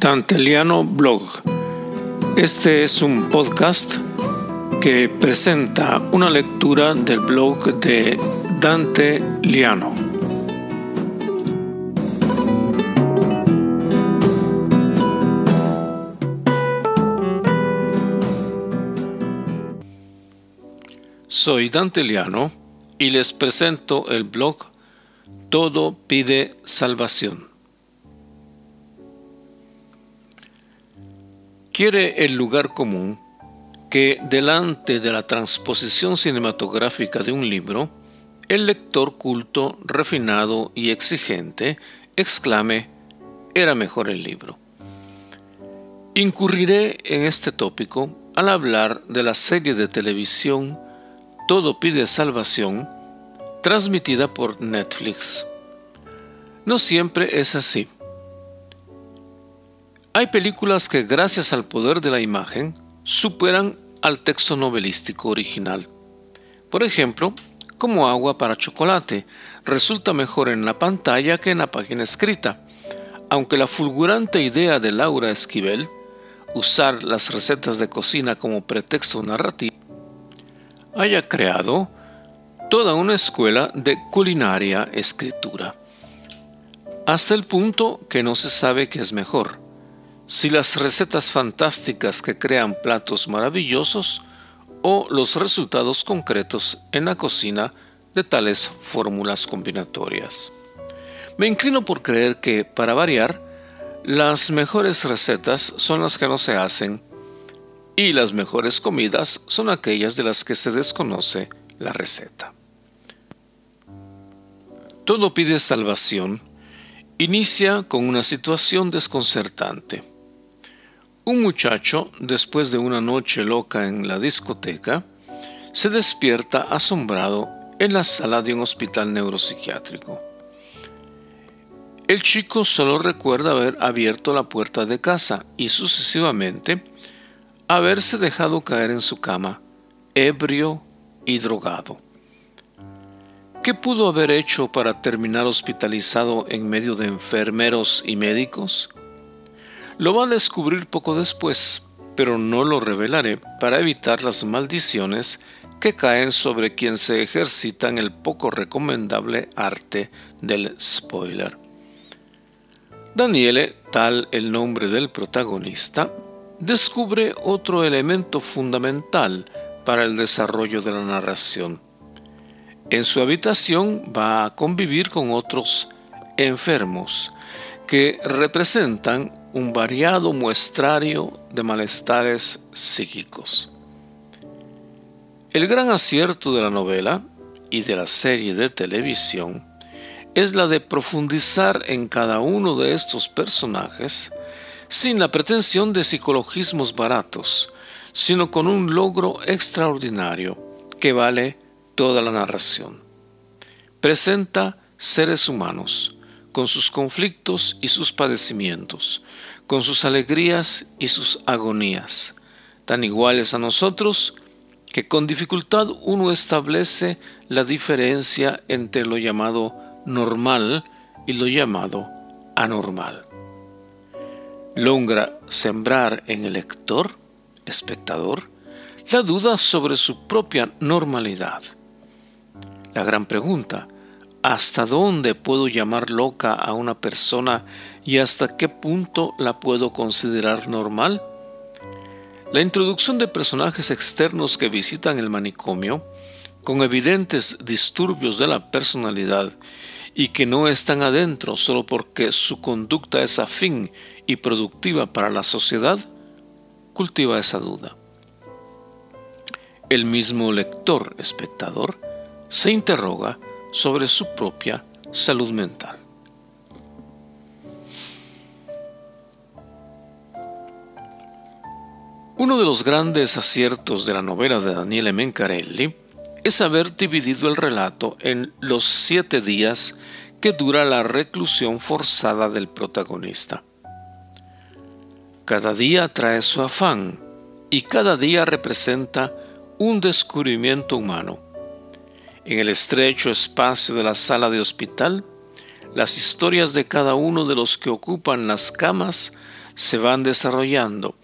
Danteliano Blog. Este es un podcast que presenta una lectura del blog de Dante Liano. Soy Dante Liano y les presento el blog Todo pide salvación. Quiere el lugar común que delante de la transposición cinematográfica de un libro, el lector culto, refinado y exigente exclame, era mejor el libro. Incurriré en este tópico al hablar de la serie de televisión Todo pide salvación, transmitida por Netflix. No siempre es así. Hay películas que gracias al poder de la imagen superan al texto novelístico original. Por ejemplo, como agua para chocolate, resulta mejor en la pantalla que en la página escrita, aunque la fulgurante idea de Laura Esquivel, usar las recetas de cocina como pretexto narrativo, haya creado toda una escuela de culinaria escritura, hasta el punto que no se sabe qué es mejor, si las recetas fantásticas que crean platos maravillosos o los resultados concretos en la cocina de tales fórmulas combinatorias. Me inclino por creer que, para variar, las mejores recetas son las que no se hacen y las mejores comidas son aquellas de las que se desconoce la receta. Todo pide salvación inicia con una situación desconcertante. Un muchacho, después de una noche loca en la discoteca, se despierta asombrado en la sala de un hospital neuropsiquiátrico. El chico solo recuerda haber abierto la puerta de casa y sucesivamente haberse dejado caer en su cama, ebrio y drogado. ¿Qué pudo haber hecho para terminar hospitalizado en medio de enfermeros y médicos? Lo va a descubrir poco después, pero no lo revelaré para evitar las maldiciones que caen sobre quien se ejercita en el poco recomendable arte del spoiler. Daniele, tal el nombre del protagonista, descubre otro elemento fundamental para el desarrollo de la narración. En su habitación va a convivir con otros enfermos que representan un variado muestrario de malestares psíquicos. El gran acierto de la novela y de la serie de televisión es la de profundizar en cada uno de estos personajes sin la pretensión de psicologismos baratos, sino con un logro extraordinario que vale toda la narración. Presenta seres humanos, con sus conflictos y sus padecimientos, con sus alegrías y sus agonías, tan iguales a nosotros que con dificultad uno establece la diferencia entre lo llamado normal y lo llamado anormal. Logra sembrar en el lector, espectador, la duda sobre su propia normalidad. La gran pregunta, ¿Hasta dónde puedo llamar loca a una persona y hasta qué punto la puedo considerar normal? La introducción de personajes externos que visitan el manicomio, con evidentes disturbios de la personalidad y que no están adentro solo porque su conducta es afín y productiva para la sociedad, cultiva esa duda. El mismo lector, espectador, se interroga sobre su propia salud mental. Uno de los grandes aciertos de la novela de Daniele Mencarelli es haber dividido el relato en los siete días que dura la reclusión forzada del protagonista. Cada día trae su afán y cada día representa un descubrimiento humano en el estrecho espacio de la sala de hospital, las historias de cada uno de los que ocupan las camas se van desarrollando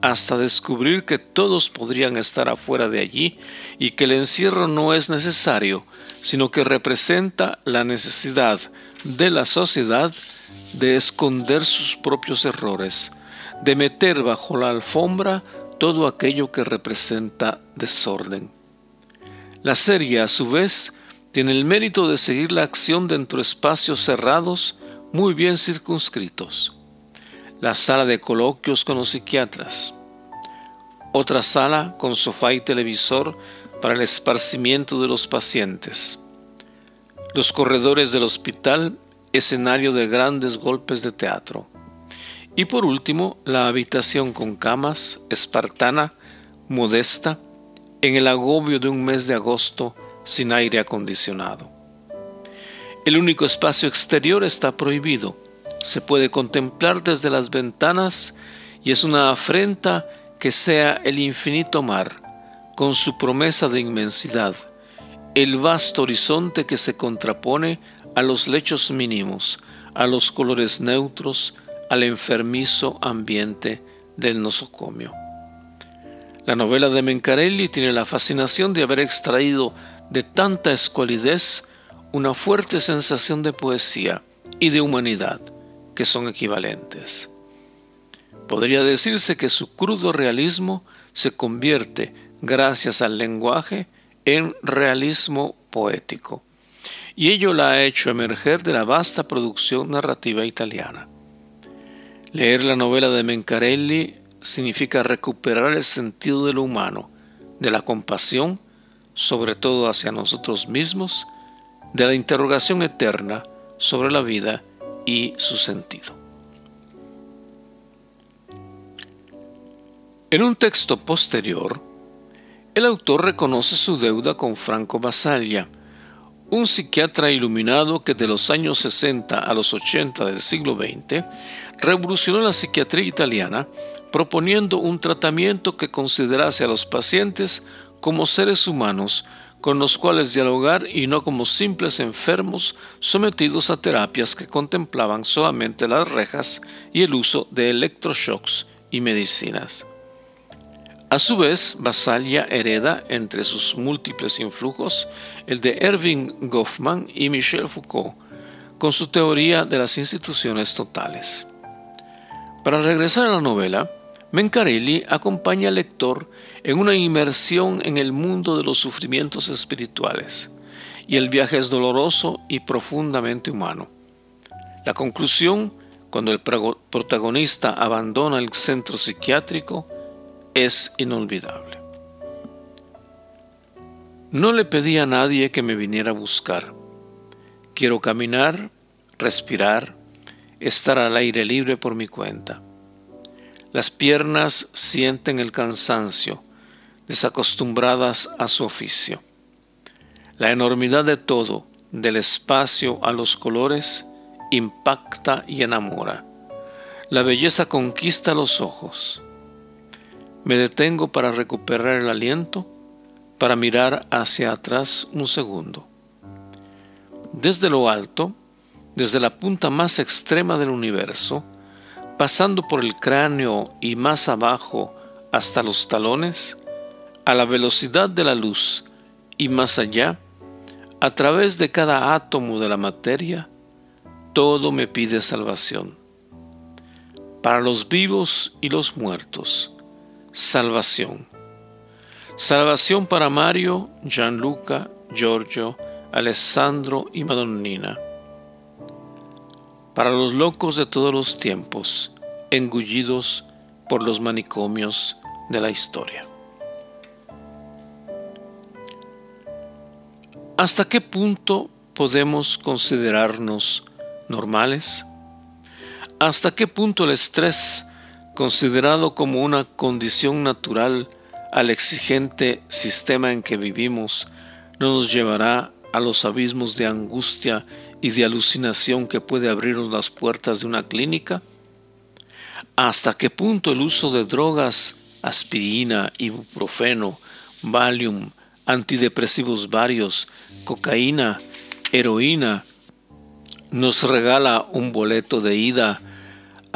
hasta descubrir que todos podrían estar afuera de allí y que el encierro no es necesario, sino que representa la necesidad de la sociedad de esconder sus propios errores, de meter bajo la alfombra todo aquello que representa desorden. La serie, a su vez, tiene el mérito de seguir la acción dentro de espacios cerrados muy bien circunscritos. La sala de coloquios con los psiquiatras. Otra sala con sofá y televisor para el esparcimiento de los pacientes. Los corredores del hospital, escenario de grandes golpes de teatro. Y por último, la habitación con camas, espartana, modesta, en el agobio de un mes de agosto sin aire acondicionado. El único espacio exterior está prohibido. Se puede contemplar desde las ventanas y es una afrenta que sea el infinito mar, con su promesa de inmensidad, el vasto horizonte que se contrapone a los lechos mínimos, a los colores neutros, al enfermizo ambiente del nosocomio. La novela de Mencarelli tiene la fascinación de haber extraído de tanta escualidez una fuerte sensación de poesía y de humanidad, que son equivalentes. Podría decirse que su crudo realismo se convierte, gracias al lenguaje, en realismo poético, y ello la ha hecho emerger de la vasta producción narrativa italiana. Leer la novela de Mencarelli significa recuperar el sentido de lo humano, de la compasión, sobre todo hacia nosotros mismos, de la interrogación eterna sobre la vida y su sentido. En un texto posterior, el autor reconoce su deuda con Franco Basaglia, un psiquiatra iluminado que de los años 60 a los 80 del siglo XX revolucionó la psiquiatría italiana proponiendo un tratamiento que considerase a los pacientes como seres humanos con los cuales dialogar y no como simples enfermos sometidos a terapias que contemplaban solamente las rejas y el uso de electroshocks y medicinas. A su vez, Basaglia hereda entre sus múltiples influjos el de Erving Goffman y Michel Foucault, con su teoría de las instituciones totales. Para regresar a la novela, Mencarelli acompaña al lector en una inmersión en el mundo de los sufrimientos espirituales, y el viaje es doloroso y profundamente humano. La conclusión, cuando el protagonista abandona el centro psiquiátrico, es inolvidable. No le pedí a nadie que me viniera a buscar. Quiero caminar, respirar, estar al aire libre por mi cuenta. Las piernas sienten el cansancio, desacostumbradas a su oficio. La enormidad de todo, del espacio a los colores, impacta y enamora. La belleza conquista los ojos. Me detengo para recuperar el aliento, para mirar hacia atrás un segundo. Desde lo alto, desde la punta más extrema del universo, pasando por el cráneo y más abajo hasta los talones, a la velocidad de la luz y más allá, a través de cada átomo de la materia, todo me pide salvación. Para los vivos y los muertos, salvación. Salvación para Mario, Gianluca, Giorgio, Alessandro y Madonnina. Para los locos de todos los tiempos, engullidos por los manicomios de la historia. ¿Hasta qué punto podemos considerarnos normales? ¿Hasta qué punto el estrés considerado como una condición natural al exigente sistema en que vivimos, no nos llevará a los abismos de angustia y de alucinación que puede abrirnos las puertas de una clínica? ¿Hasta qué punto el uso de drogas, aspirina, ibuprofeno, valium, antidepresivos varios, cocaína, heroína, nos regala un boleto de ida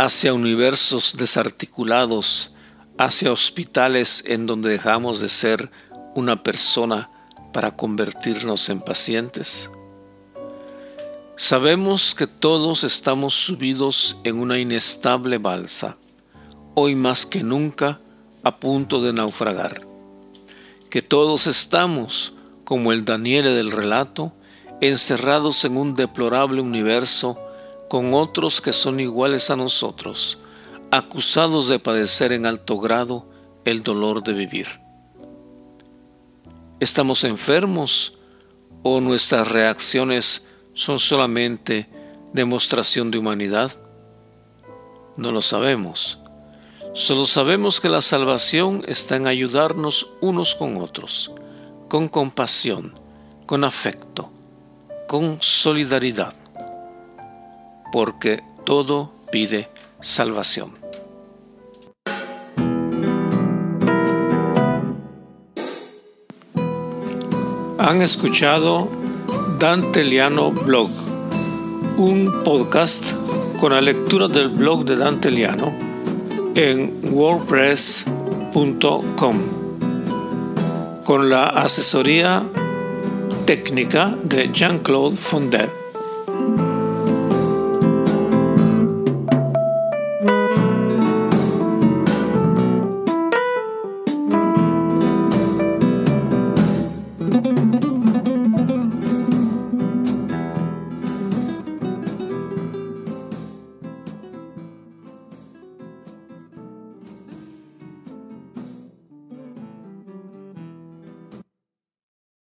hacia universos desarticulados, hacia hospitales en donde dejamos de ser una persona para convertirnos en pacientes? Sabemos que todos estamos subidos en una inestable balsa, hoy más que nunca a punto de naufragar, que todos estamos, como el Daniele del relato, encerrados en un deplorable universo con otros que son iguales a nosotros, acusados de padecer en alto grado el dolor de vivir. ¿Estamos enfermos o nuestras reacciones son solamente demostración de humanidad? No lo sabemos. Solo sabemos que la salvación está en ayudarnos unos con otros, con compasión, con afecto, con solidaridad, porque todo pide salvación. Han escuchado Dante Liano Blog, un podcast con la lectura del blog de Dante Liano en wordpress.com con la asesoría técnica de Jean-Claude Fondet.